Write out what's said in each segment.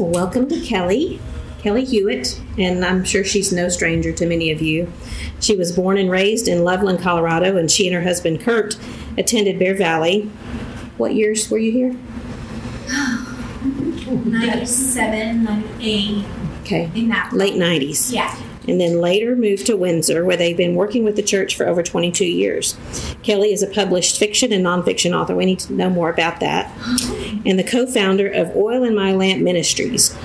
Well, welcome to Kelly. Kelly Hewitt, and I'm sure she's no stranger to many of you. She was born and raised in Loveland, Colorado, and she and her husband Kurt attended Bear Valley. What years were you here? 97, 98, Okay. in that. Late 90s. Yeah. And then later moved to Windsor, where they've been working with the church for over 22 years. Kelly is a published fiction and nonfiction author. We need to know more about that. And the co founder of Oil in My Lamp Ministries.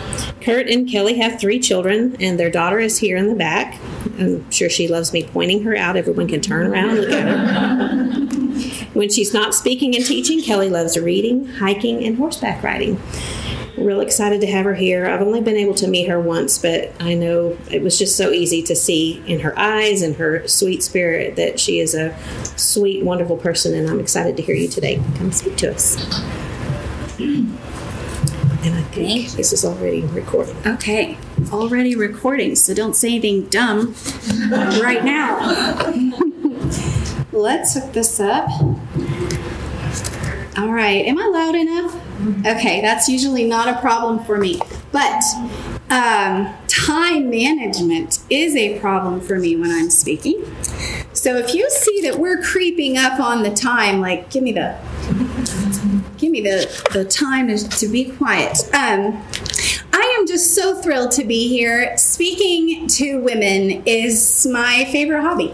Kurt and Kelly have three children, and their daughter is here in the back. I'm sure she loves me pointing her out. Everyone can turn around and look at her. When she's not speaking and teaching, Kelly loves reading, hiking, and horseback riding. Real excited to have her here. I've only been able to meet her once, but I know it was just so easy to see in her eyes and her sweet spirit that she is a sweet, wonderful person, and I'm excited to hear you today. Come speak to us. And I think this is already recording. Okay, already recording, so don't say anything dumb right now. Let's hook this up. All right, am I loud enough? Okay, that's usually not a problem for me. But um, time management is a problem for me when I'm speaking. So if you see that we're creeping up on the time, like give me the give me the, the time to, to be quiet. Um, Just so thrilled to be here. Speaking to women is my favorite hobby.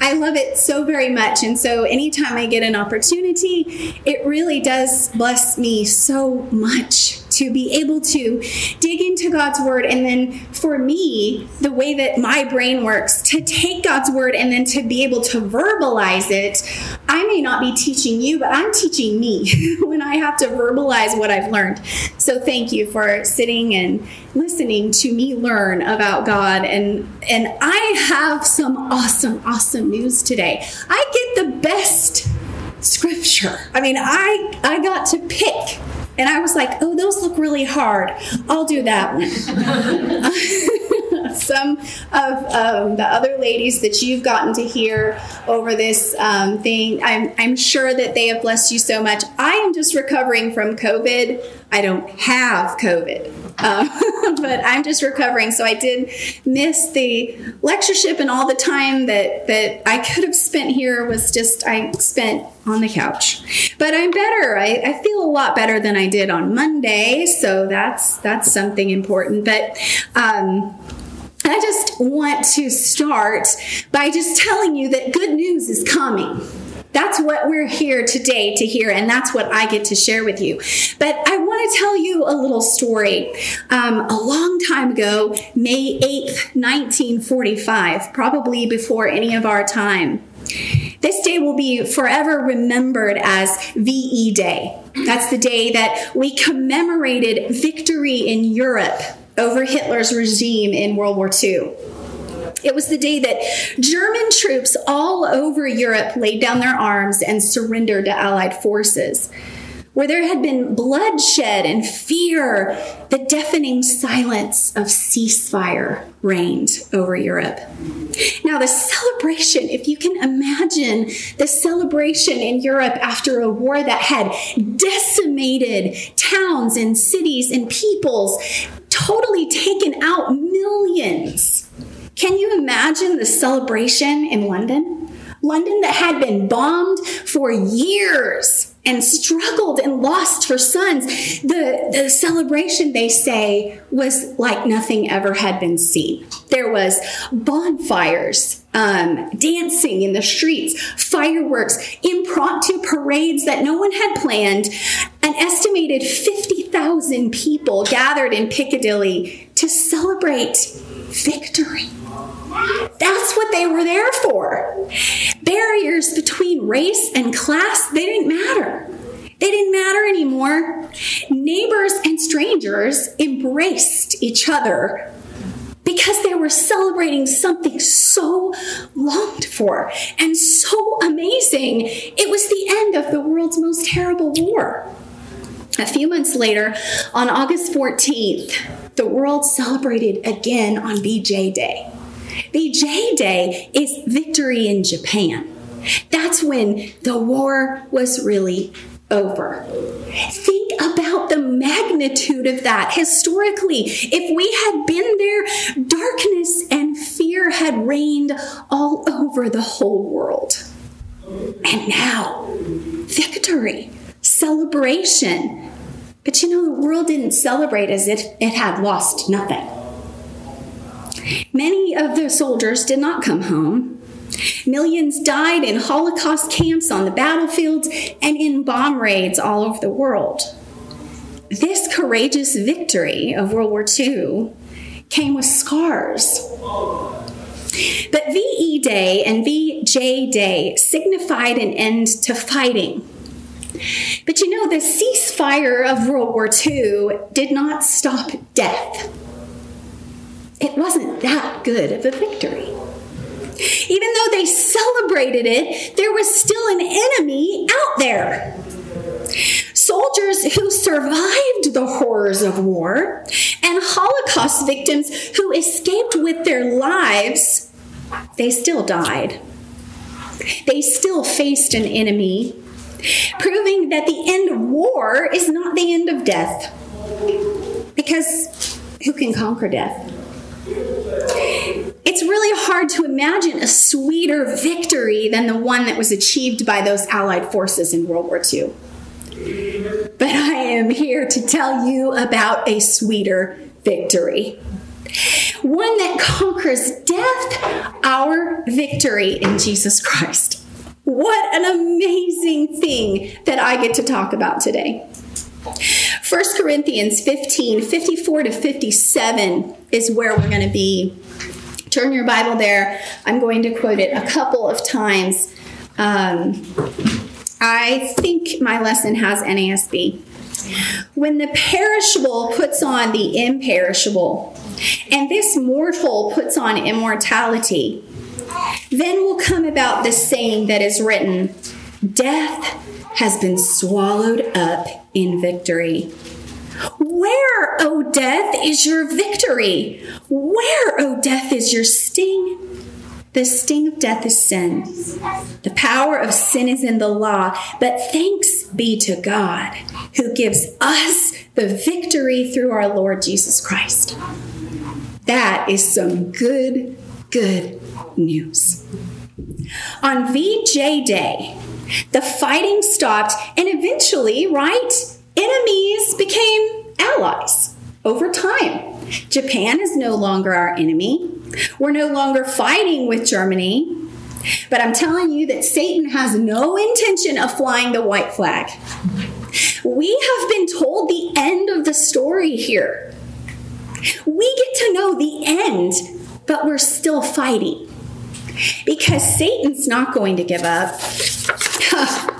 I love it so very much. And so, anytime I get an opportunity, it really does bless me so much to be able to dig into God's word. And then, for me, the way that my brain works, to take God's word and then to be able to verbalize it. I may not be teaching you, but I'm teaching me when I have to verbalize what I've learned. So, thank you for sitting and listening to me learn about God. And, and I have some awesome, awesome news today. I get the best scripture. I mean, I, I got to pick. And I was like, oh, those look really hard. I'll do that one. Some of um, the other ladies that you've gotten to hear over this um, thing, I'm, I'm sure that they have blessed you so much. I am just recovering from COVID. I don't have COVID. Uh, but I'm just recovering, so I did miss the lectureship, and all the time that that I could have spent here was just I spent on the couch. But I'm better. I, I feel a lot better than I did on Monday, so that's that's something important. But um, I just want to start by just telling you that good news is coming. That's what we're here today to hear, and that's what I get to share with you. But I want to tell you a little story. Um, a long time ago, May 8th, 1945, probably before any of our time, this day will be forever remembered as VE Day. That's the day that we commemorated victory in Europe over Hitler's regime in World War II. It was the day that German troops all over Europe laid down their arms and surrendered to Allied forces. Where there had been bloodshed and fear, the deafening silence of ceasefire reigned over Europe. Now, the celebration, if you can imagine the celebration in Europe after a war that had decimated towns and cities and peoples, totally taken out millions. Can you imagine the celebration in London? London that had been bombed for years and struggled and lost her sons. The, the celebration, they say, was like nothing ever had been seen. There was bonfires, um, dancing in the streets, fireworks, impromptu parades that no one had planned. An estimated 50,000 people gathered in Piccadilly to celebrate victory. That's what they were there for. Barriers between race and class, they didn't matter. They didn't matter anymore. Neighbors and strangers embraced each other because they were celebrating something so longed for and so amazing. It was the end of the world's most terrible war. A few months later, on August 14th, the world celebrated again on VJ Day. VJ Day is victory in Japan. That's when the war was really over. Think about the magnitude of that historically. If we had been there, darkness and fear had reigned all over the whole world. And now, victory, celebration. But you know, the world didn't celebrate as if it had lost nothing. Many of the soldiers did not come home. Millions died in Holocaust camps on the battlefields and in bomb raids all over the world. This courageous victory of World War II came with scars. But VE Day and VJ Day signified an end to fighting. But you know, the ceasefire of World War II did not stop death. It wasn't that good of a victory. Even though they celebrated it, there was still an enemy out there. Soldiers who survived the horrors of war and Holocaust victims who escaped with their lives, they still died. They still faced an enemy, proving that the end of war is not the end of death. Because who can conquer death? It's really hard to imagine a sweeter victory than the one that was achieved by those Allied forces in World War II. But I am here to tell you about a sweeter victory. One that conquers death, our victory in Jesus Christ. What an amazing thing that I get to talk about today. 1 Corinthians 15 54 to 57 is where we're going to be. Turn your Bible there. I'm going to quote it a couple of times. Um, I think my lesson has NASB. When the perishable puts on the imperishable, and this mortal puts on immortality, then will come about the saying that is written Death has been swallowed up in victory. Where, O death, is your victory? Where, O death, is your sting? The sting of death is sin. The power of sin is in the law. But thanks be to God who gives us the victory through our Lord Jesus Christ. That is some good, good news. On VJ Day, the fighting stopped, and eventually, right, enemies became allies over time. Japan is no longer our enemy. We're no longer fighting with Germany. But I'm telling you that Satan has no intention of flying the white flag. We have been told the end of the story here. We get to know the end, but we're still fighting because Satan's not going to give up.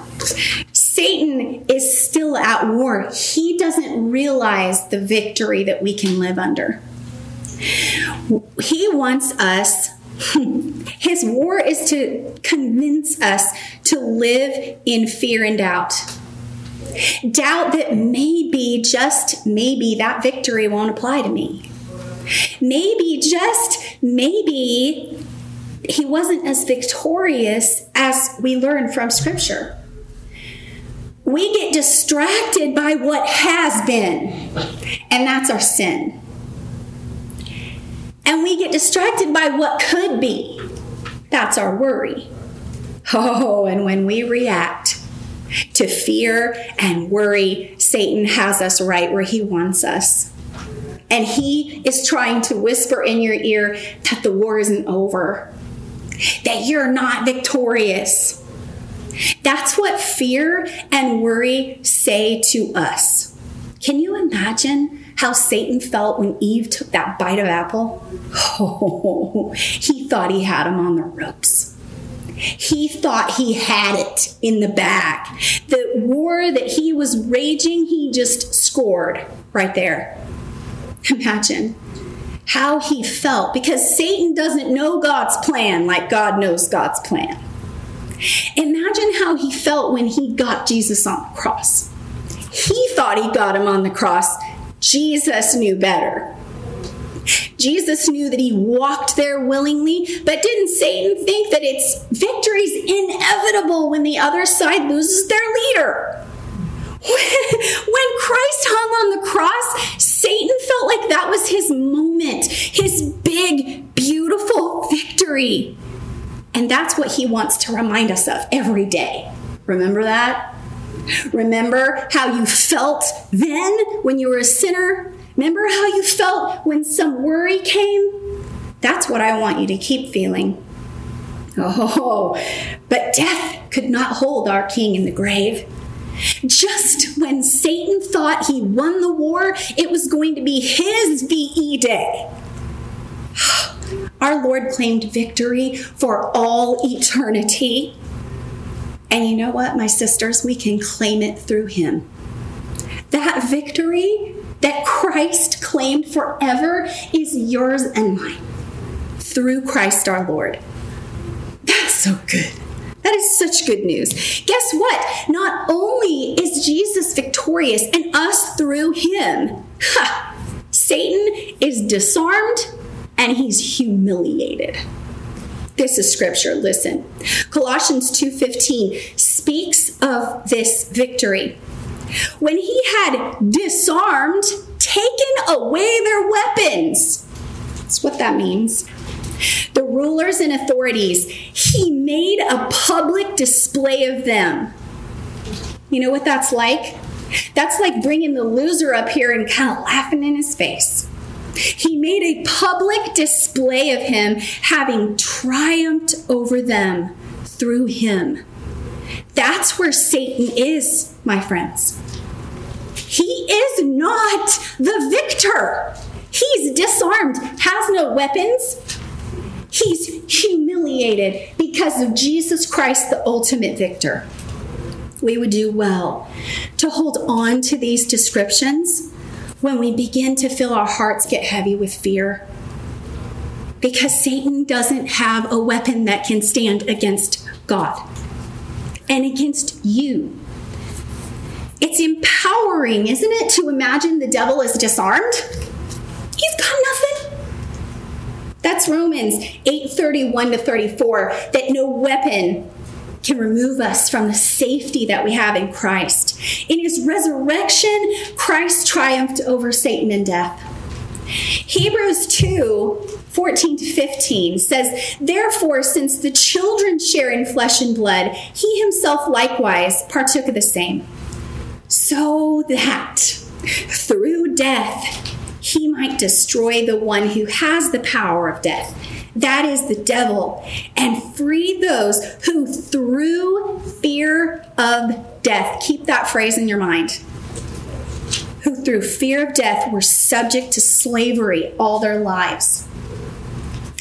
Satan is still at war. He doesn't realize the victory that we can live under. He wants us, his war is to convince us to live in fear and doubt. Doubt that maybe, just maybe, that victory won't apply to me. Maybe, just maybe, he wasn't as victorious as we learn from Scripture. We get distracted by what has been, and that's our sin. And we get distracted by what could be, that's our worry. Oh, and when we react to fear and worry, Satan has us right where he wants us. And he is trying to whisper in your ear that the war isn't over that you're not victorious. That's what fear and worry say to us. Can you imagine how Satan felt when Eve took that bite of apple? Oh, he thought he had him on the ropes. He thought he had it in the bag. The war that he was raging, he just scored right there. Imagine how he felt because Satan doesn't know God's plan like God knows God's plan. Imagine how he felt when he got Jesus on the cross. He thought he got him on the cross. Jesus knew better. Jesus knew that he walked there willingly, but didn't Satan think that its victory's inevitable when the other side loses their leader? When Christ hung on the cross, Satan felt like that was his moment, his big, beautiful victory. And that's what he wants to remind us of every day. Remember that? Remember how you felt then when you were a sinner? Remember how you felt when some worry came? That's what I want you to keep feeling. Oh, but death could not hold our king in the grave. Just when Satan thought he won the war, it was going to be his VE day. Our Lord claimed victory for all eternity. And you know what, my sisters? We can claim it through him. That victory that Christ claimed forever is yours and mine through Christ our Lord. That's so good. That is such good news. Guess what? Not only is Jesus victorious and us through him, ha, Satan is disarmed and he's humiliated. This is scripture. Listen. Colossians 2:15 speaks of this victory. When he had disarmed, taken away their weapons. That's what that means the rulers and authorities, he made a public display of them. You know what that's like? That's like bringing the loser up here and kind of laughing in his face. He made a public display of him having triumphed over them through him. That's where Satan is, my friends. He is not the victor. He's disarmed, has no weapons, He's humiliated because of Jesus Christ, the ultimate victor. We would do well to hold on to these descriptions when we begin to feel our hearts get heavy with fear. Because Satan doesn't have a weapon that can stand against God and against you. It's empowering, isn't it, to imagine the devil is disarmed? He's got nothing. That's Romans 8:31 to 34 that no weapon can remove us from the safety that we have in Christ. In his resurrection, Christ triumphed over Satan and death. Hebrews 2 14 to 15 says, Therefore, since the children share in flesh and blood, he himself likewise partook of the same, so that through death he might destroy the one who has the power of death. That is the devil, and free those who, through fear of death, keep that phrase in your mind, who through fear of death were subject to slavery all their lives.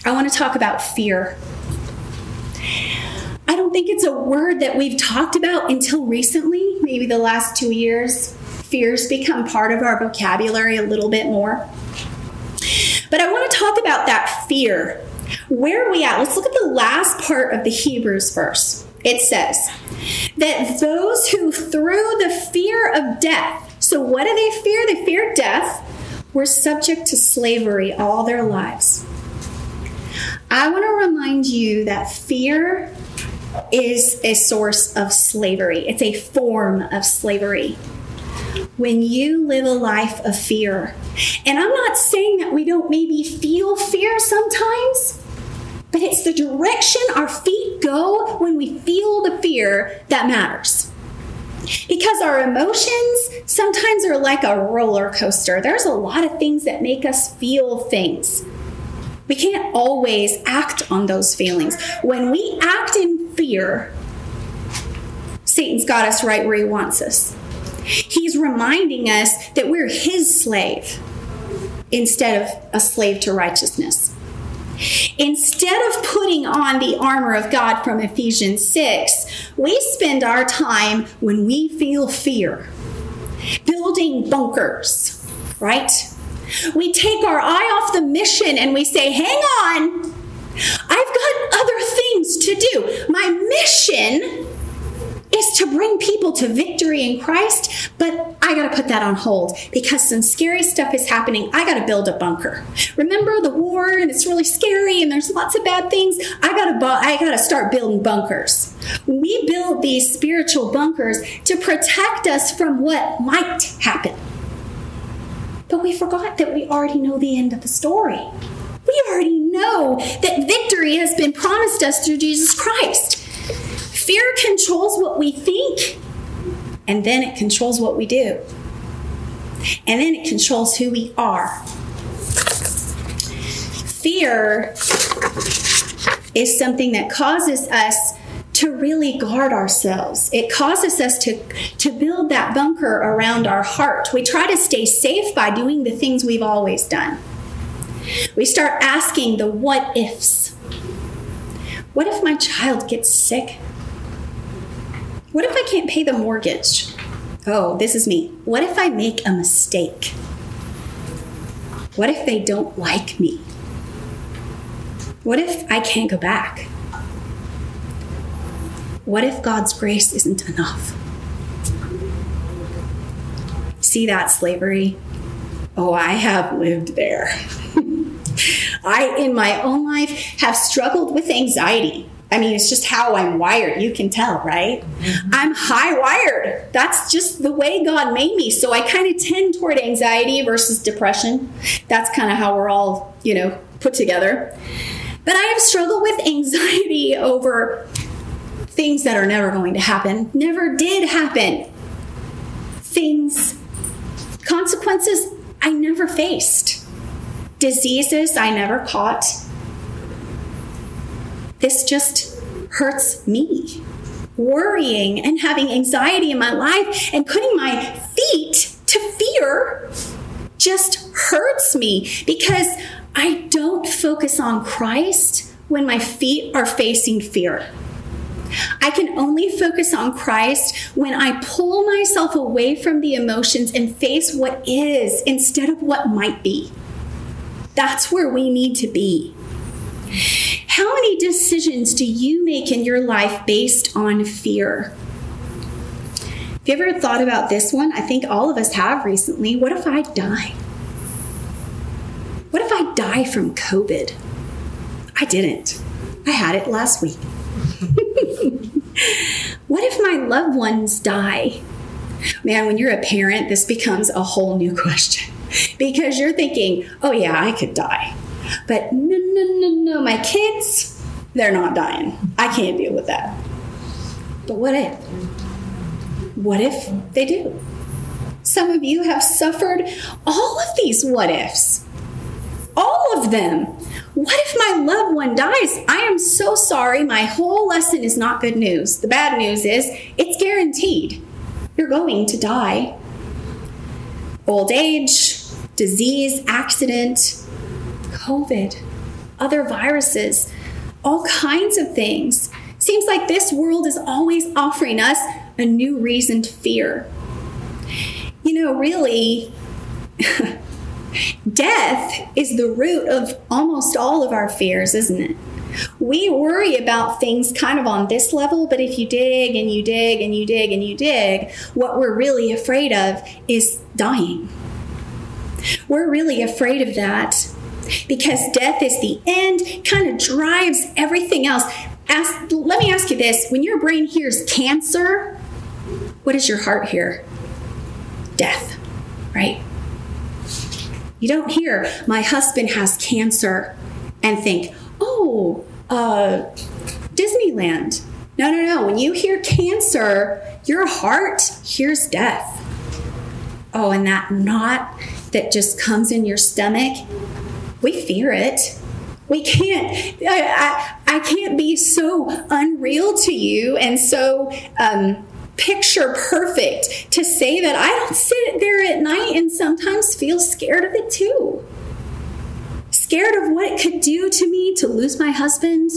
I want to talk about fear. I don't think it's a word that we've talked about until recently, maybe the last two years fears become part of our vocabulary a little bit more. But I want to talk about that fear. Where are we at? Let's look at the last part of the Hebrews verse. It says that those who through the fear of death, so what do they fear? They fear death, were subject to slavery all their lives. I want to remind you that fear is a source of slavery, it's a form of slavery when you live a life of fear. And I'm not saying that we don't maybe feel fear sometimes, but it's the direction our feet go when we feel the fear that matters. Because our emotions sometimes are like a roller coaster. There's a lot of things that make us feel things. We can't always act on those feelings. When we act in fear, Satan's got us right where he wants us. He's reminding us that we're his slave instead of a slave to righteousness. Instead of putting on the armor of God from Ephesians 6, we spend our time when we feel fear building bunkers, right? We take our eye off the mission and we say, hang on, I've got other things to do. My mission is to bring people to victory in Christ, but I got to put that on hold because some scary stuff is happening. I got to build a bunker. Remember the war and it's really scary and there's lots of bad things. I got to bu- I got to start building bunkers. We build these spiritual bunkers to protect us from what might happen. But we forgot that we already know the end of the story. We already know that victory has been promised us through Jesus Christ. Fear controls what we think, and then it controls what we do. And then it controls who we are. Fear is something that causes us to really guard ourselves. It causes us to, to build that bunker around our heart. We try to stay safe by doing the things we've always done. We start asking the what ifs. What if my child gets sick? What if I can't pay the mortgage? Oh, this is me. What if I make a mistake? What if they don't like me? What if I can't go back? What if God's grace isn't enough? See that slavery? Oh, I have lived there. I, in my own life, have struggled with anxiety. I mean, it's just how I'm wired. You can tell, right? Mm-hmm. I'm high wired. That's just the way God made me. So I kind of tend toward anxiety versus depression. That's kind of how we're all, you know, put together. But I have struggled with anxiety over things that are never going to happen, never did happen. Things, consequences I never faced, diseases I never caught. This just hurts me. Worrying and having anxiety in my life and putting my feet to fear just hurts me because I don't focus on Christ when my feet are facing fear. I can only focus on Christ when I pull myself away from the emotions and face what is instead of what might be. That's where we need to be. How many decisions do you make in your life based on fear? Have you ever thought about this one? I think all of us have recently. What if I die? What if I die from COVID? I didn't. I had it last week. what if my loved ones die? Man, when you're a parent, this becomes a whole new question because you're thinking, oh, yeah, I could die. But no, no, no, no, my kids, they're not dying. I can't deal with that. But what if? What if they do? Some of you have suffered all of these what ifs. All of them. What if my loved one dies? I am so sorry. My whole lesson is not good news. The bad news is it's guaranteed. You're going to die. Old age, disease, accident, COVID, other viruses, all kinds of things. Seems like this world is always offering us a new reason to fear. You know, really, death is the root of almost all of our fears, isn't it? We worry about things kind of on this level, but if you dig and you dig and you dig and you dig, what we're really afraid of is dying. We're really afraid of that because death is the end, kind of drives everything else. Ask, let me ask you this when your brain hears cancer, what does your heart hear? Death, right? You don't hear, my husband has cancer, and think, oh, uh, Disneyland. No, no, no. When you hear cancer, your heart hears death. Oh, and that knot that just comes in your stomach, we fear it. We can't, I, I, I can't be so unreal to you and so um, picture perfect to say that I don't sit there at night and sometimes feel scared of it too. Scared of what it could do to me to lose my husband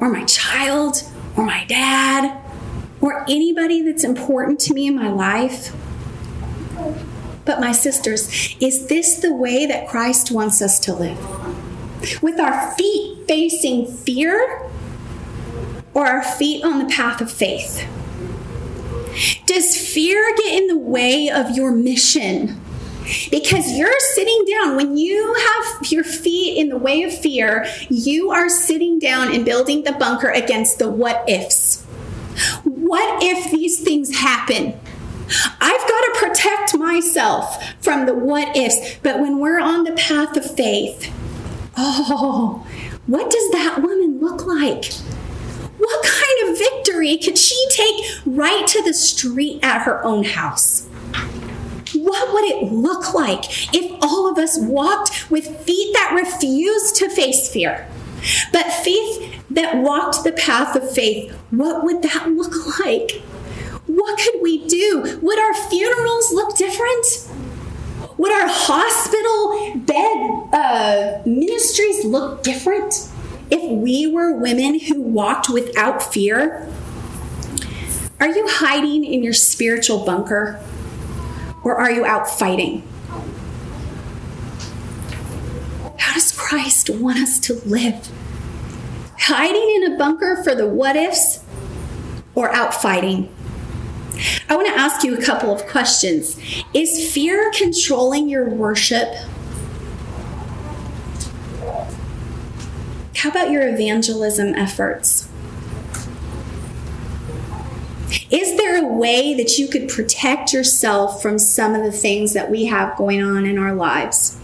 or my child or my dad or anybody that's important to me in my life. But, my sisters, is this the way that Christ wants us to live? With our feet facing fear or our feet on the path of faith? Does fear get in the way of your mission? Because you're sitting down, when you have your feet in the way of fear, you are sitting down and building the bunker against the what ifs. What if these things happen? I've got to protect myself from the what ifs. But when we're on the path of faith, oh, what does that woman look like? What kind of victory could she take right to the street at her own house? What would it look like if all of us walked with feet that refused to face fear? But faith that walked the path of faith, what would that look like? What could we do? Would our funerals look different? Would our hospital bed uh, ministries look different if we were women who walked without fear? Are you hiding in your spiritual bunker or are you out fighting? How does Christ want us to live? Hiding in a bunker for the what ifs or out fighting? I want to ask you a couple of questions. Is fear controlling your worship? How about your evangelism efforts? Is there a way that you could protect yourself from some of the things that we have going on in our lives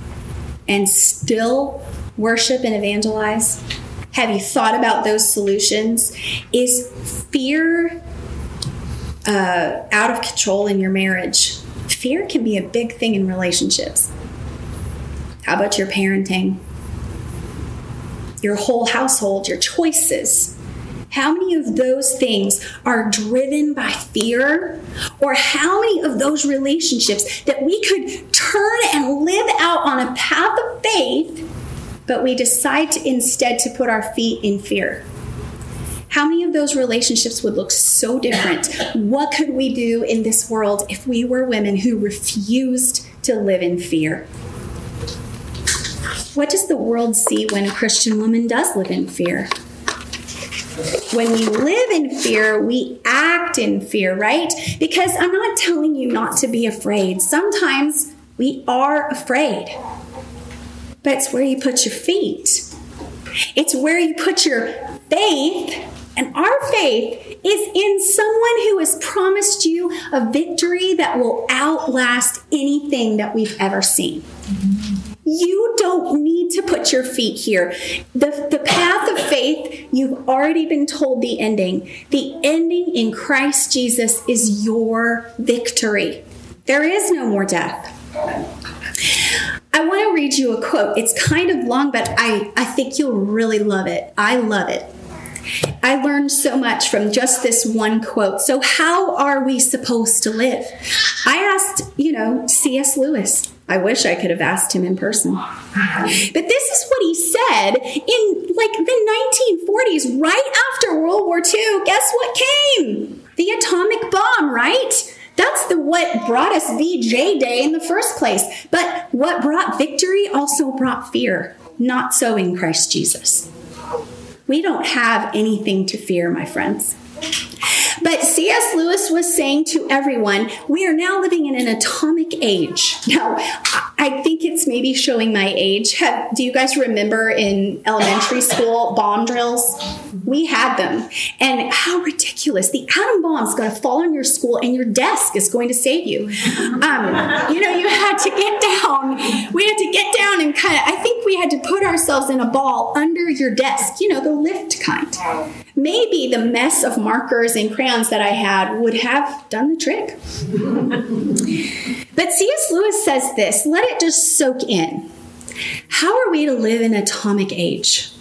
and still worship and evangelize? Have you thought about those solutions? Is fear uh, out of control in your marriage? Fear can be a big thing in relationships. How about your parenting? Your whole household, your choices? How many of those things are driven by fear? Or how many of those relationships that we could turn and live out on a path of faith, but we decide to instead to put our feet in fear? How many of those relationships would look so different? What could we do in this world if we were women who refused to live in fear? What does the world see when a Christian woman does live in fear? When we live in fear, we act in fear, right? Because I'm not telling you not to be afraid. Sometimes we are afraid, but it's where you put your feet. It's where you put your faith, and our faith is in someone who has promised you a victory that will outlast anything that we've ever seen. You don't need to put your feet here. The, the path of faith, you've already been told the ending. The ending in Christ Jesus is your victory. There is no more death. I want to read you a quote. It's kind of long, but I, I think you'll really love it. I love it. I learned so much from just this one quote. So, how are we supposed to live? I asked, you know, C.S. Lewis. I wish I could have asked him in person. But this is what he said in like the 1940s, right after World War II. Guess what came? The atomic bomb, right? That's the what brought us VJ Day in the first place. But what brought victory also brought fear. Not so in Christ Jesus. We don't have anything to fear, my friends. But C.S. Lewis was saying to everyone, we are now living in an atomic age. Now, I think it's maybe showing my age. Have, do you guys remember in elementary school bomb drills? We had them. And how ridiculous. The atom bomb is going to fall on your school and your desk is going to save you. Um, you know, you had to get down. We had to get down and kind of, I think we had to put ourselves in a ball under your desk, you know, the lift kind. Maybe the mess of markers and crayons that I had would have done the trick. but C.S. Lewis says this let it just soak in. How are we to live in atomic age?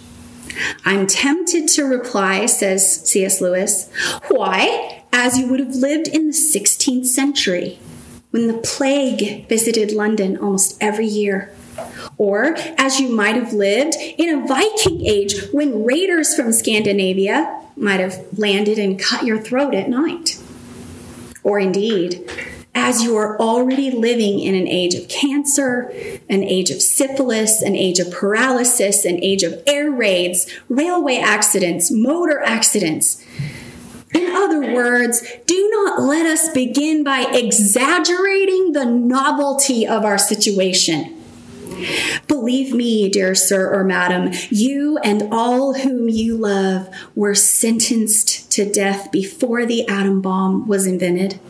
I'm tempted to reply, says C.S. Lewis, why, as you would have lived in the 16th century, when the plague visited London almost every year. Or as you might have lived in a Viking age when raiders from Scandinavia might have landed and cut your throat at night. Or indeed, as you are already living in an age of cancer, an age of syphilis, an age of paralysis, an age of air raids, railway accidents, motor accidents. In other words, do not let us begin by exaggerating the novelty of our situation. Believe me, dear sir or madam, you and all whom you love were sentenced to death before the atom bomb was invented.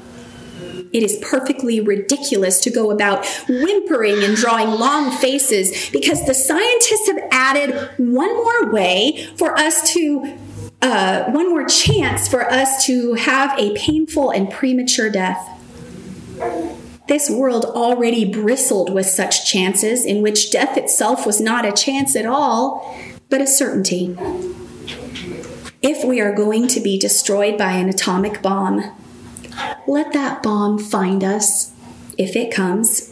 It is perfectly ridiculous to go about whimpering and drawing long faces because the scientists have added one more way for us to, uh, one more chance for us to have a painful and premature death. This world already bristled with such chances in which death itself was not a chance at all, but a certainty. If we are going to be destroyed by an atomic bomb, let that bomb find us, if it comes,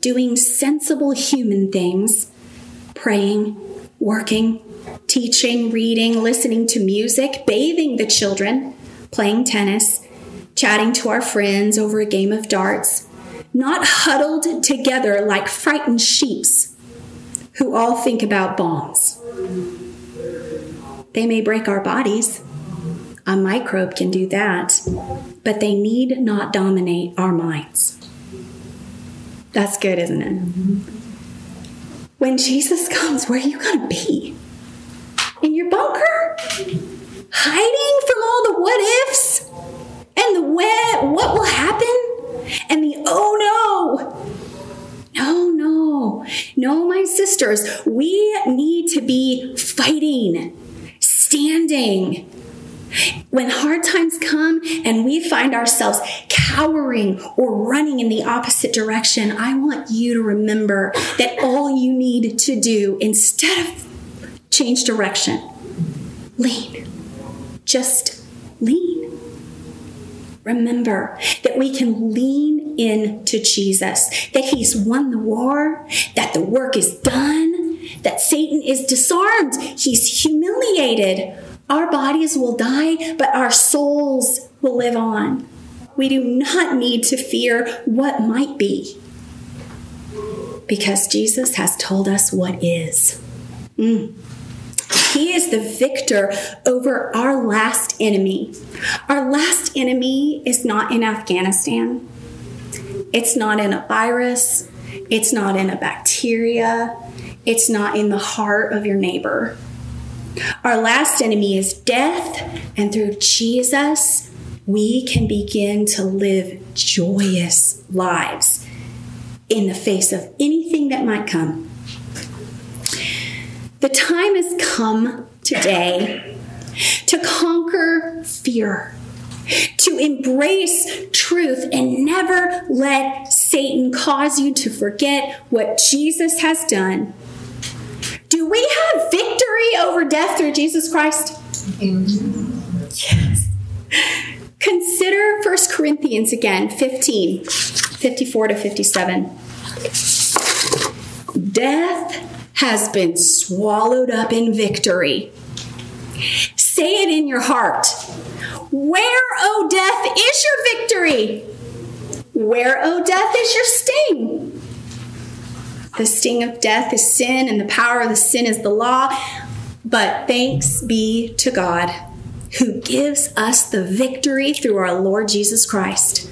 doing sensible human things, praying, working, teaching, reading, listening to music, bathing the children, playing tennis, chatting to our friends over a game of darts, not huddled together like frightened sheeps who all think about bombs. They may break our bodies. A microbe can do that, but they need not dominate our minds. That's good, isn't it? When Jesus comes, where are you going to be? In your bunker? Hiding from all the what ifs? And the when, what will happen? And the oh no. No, no. No, my sisters, we need to be fighting, standing, when hard times come and we find ourselves cowering or running in the opposite direction, I want you to remember that all you need to do instead of change direction, lean. Just lean. Remember that we can lean into Jesus, that He's won the war, that the work is done, that Satan is disarmed, He's humiliated our bodies will die, but our souls will live on. We do not need to fear what might be because Jesus has told us what is. Mm. He is the victor over our last enemy. Our last enemy is not in Afghanistan, it's not in a virus, it's not in a bacteria, it's not in the heart of your neighbor. Our last enemy is death, and through Jesus, we can begin to live joyous lives in the face of anything that might come. The time has come today to conquer fear, to embrace truth, and never let Satan cause you to forget what Jesus has done do we have victory over death through Jesus Christ? Yes. Consider 1 Corinthians again, 15, 54 to 57. Death has been swallowed up in victory. Say it in your heart. Where, O oh, death, is your victory? Where, O oh, death, is your sting? The sting of death is sin, and the power of the sin is the law. But thanks be to God who gives us the victory through our Lord Jesus Christ.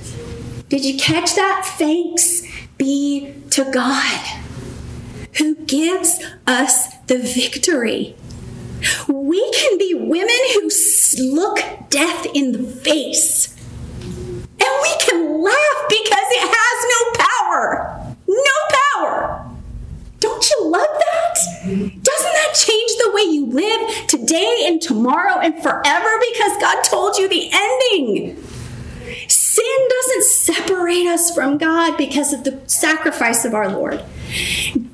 Did you catch that? Thanks be to God who gives us the victory. We can be women who look death in the face. And we can laugh because it has no power. No power. Don't you love that? Doesn't that change the way you live today and tomorrow and forever because God told you the ending? Sin doesn't separate us from God because of the sacrifice of our Lord.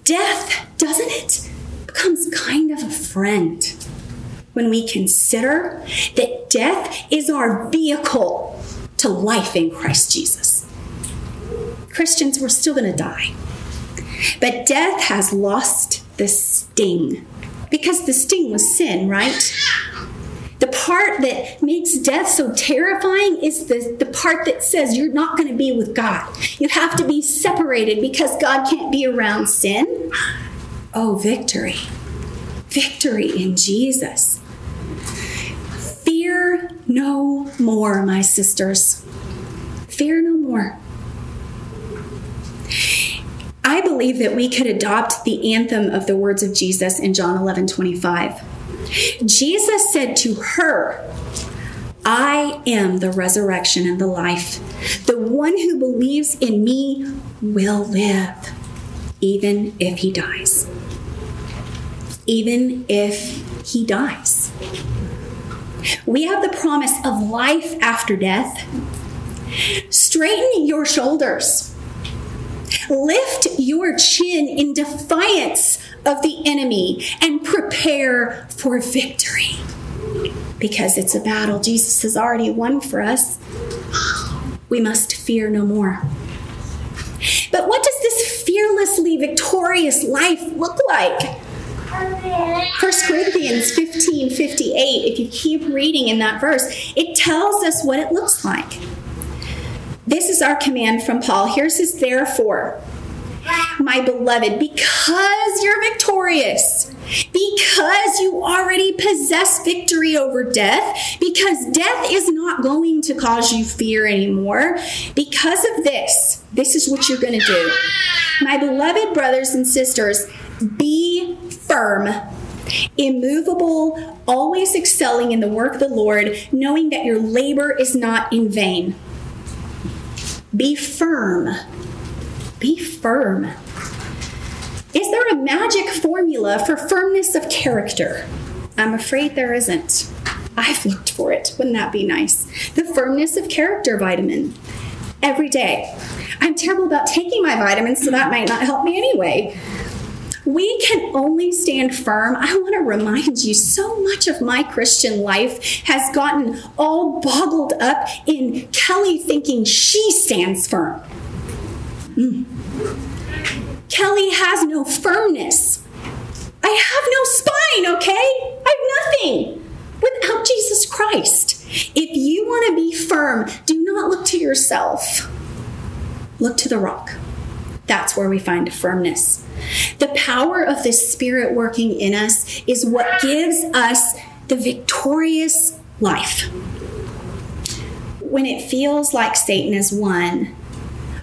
Death, doesn't it, becomes kind of a friend when we consider that death is our vehicle to life in Christ Jesus. Christians, we're still going to die. But death has lost the sting because the sting was sin, right? The part that makes death so terrifying is the, the part that says you're not going to be with God. You have to be separated because God can't be around sin. Oh, victory. Victory in Jesus. Fear no more, my sisters. Fear no more. I believe that we could adopt the anthem of the words of Jesus in John 11 25. Jesus said to her, I am the resurrection and the life. The one who believes in me will live, even if he dies. Even if he dies. We have the promise of life after death. Straighten your shoulders. Lift your chin in defiance of the enemy and prepare for victory. Because it's a battle Jesus has already won for us. We must fear no more. But what does this fearlessly victorious life look like? 1 Corinthians 15 58, if you keep reading in that verse, it tells us what it looks like. This is our command from Paul. Here's his therefore. My beloved, because you're victorious, because you already possess victory over death, because death is not going to cause you fear anymore, because of this, this is what you're going to do. My beloved brothers and sisters, be firm immovable, always excelling in the work of the Lord, knowing that your labor is not in vain. Be firm. Be firm. Is there a magic formula for firmness of character? I'm afraid there isn't. I've looked for it. Wouldn't that be nice? The firmness of character vitamin every day. I'm terrible about taking my vitamins, so that might not help me anyway. We can only stand firm. I want to remind you so much of my Christian life has gotten all boggled up in Kelly thinking she stands firm. Kelly has no firmness. I have no spine, okay? I have nothing without Jesus Christ. If you want to be firm, do not look to yourself. Look to the rock. That's where we find firmness. The power of the Spirit working in us is what gives us the victorious life. When it feels like Satan has won,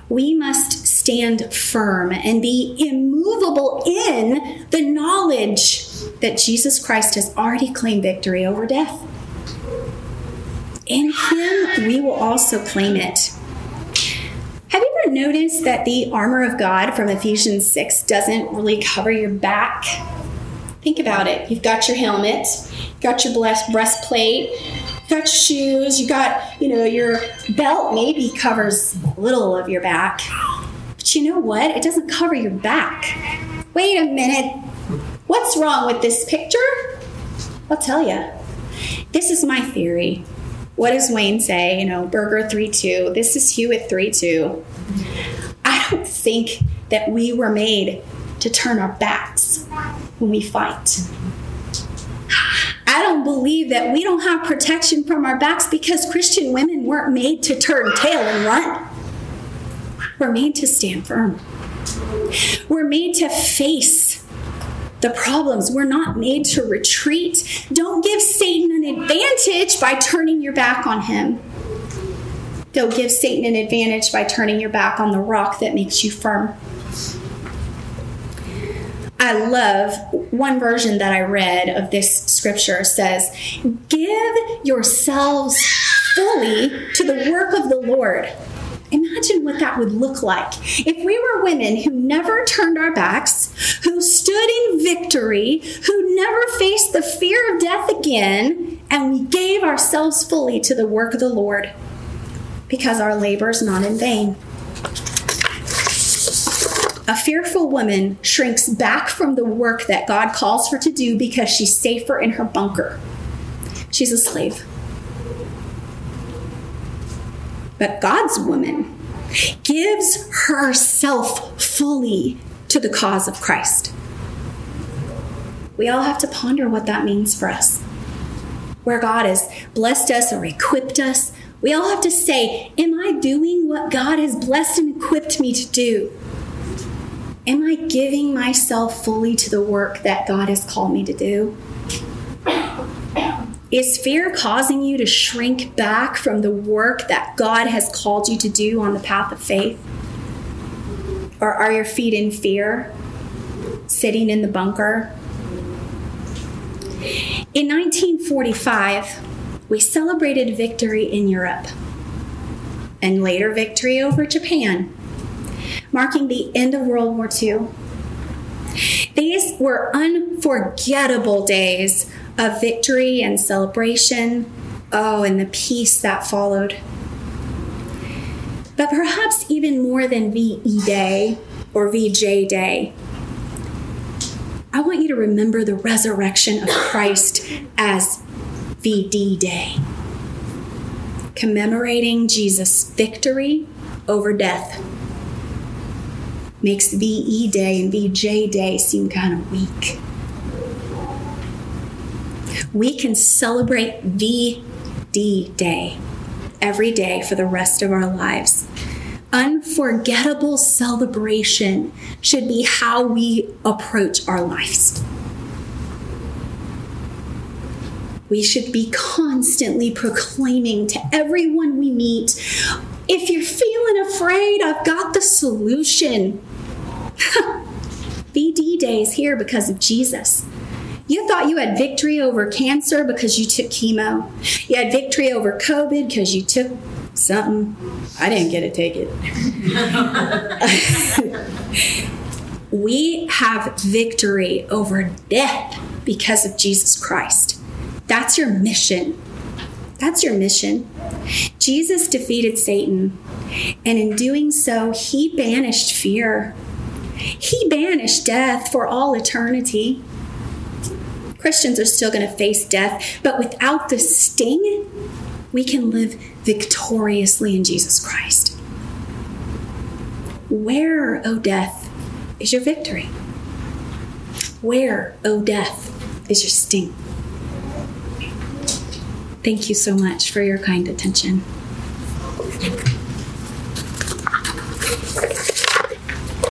we must stand firm and be immovable in the knowledge that Jesus Christ has already claimed victory over death. In Him, we will also claim it. Have you ever noticed that the armor of God from Ephesians 6 doesn't really cover your back? Think about it. You've got your helmet, you've got your breastplate, you've got your shoes, you got, you know, your belt maybe covers a little of your back. But you know what? It doesn't cover your back. Wait a minute. What's wrong with this picture? I'll tell you. This is my theory. What does Wayne say? You know, Burger 3 2. This is Hewitt 3 2. I don't think that we were made to turn our backs when we fight. I don't believe that we don't have protection from our backs because Christian women weren't made to turn tail and run. We're made to stand firm. We're made to face the problems. We're not made to retreat. Don't give Satan an advantage by turning your back on him. Don't give Satan an advantage by turning your back on the rock that makes you firm. I love one version that I read of this scripture says, Give yourselves fully to the work of the Lord Imagine what that would look like if we were women who never turned our backs, who stood in victory, who never faced the fear of death again, and we gave ourselves fully to the work of the Lord because our labor is not in vain. A fearful woman shrinks back from the work that God calls her to do because she's safer in her bunker. She's a slave. But God's woman gives herself fully to the cause of Christ. We all have to ponder what that means for us. Where God has blessed us or equipped us, we all have to say, Am I doing what God has blessed and equipped me to do? Am I giving myself fully to the work that God has called me to do? Is fear causing you to shrink back from the work that God has called you to do on the path of faith? Or are your feet in fear, sitting in the bunker? In 1945, we celebrated victory in Europe and later victory over Japan, marking the end of World War II. These were unforgettable days of victory and celebration. Oh, and the peace that followed. But perhaps even more than VE Day or VJ Day, I want you to remember the resurrection of Christ as VD Day, commemorating Jesus' victory over death. Makes VE Day and VJ Day seem kind of weak. We can celebrate VD Day every day for the rest of our lives. Unforgettable celebration should be how we approach our lives. We should be constantly proclaiming to everyone we meet if you're feeling afraid, I've got the solution. VD Day is here because of Jesus. You thought you had victory over cancer because you took chemo. You had victory over COVID because you took something. I didn't get to take it. we have victory over death because of Jesus Christ. That's your mission. That's your mission. Jesus defeated Satan, and in doing so, he banished fear. He banished death for all eternity. Christians are still going to face death, but without the sting, we can live victoriously in Jesus Christ. Where, O oh death, is your victory? Where, O oh death, is your sting? Thank you so much for your kind attention.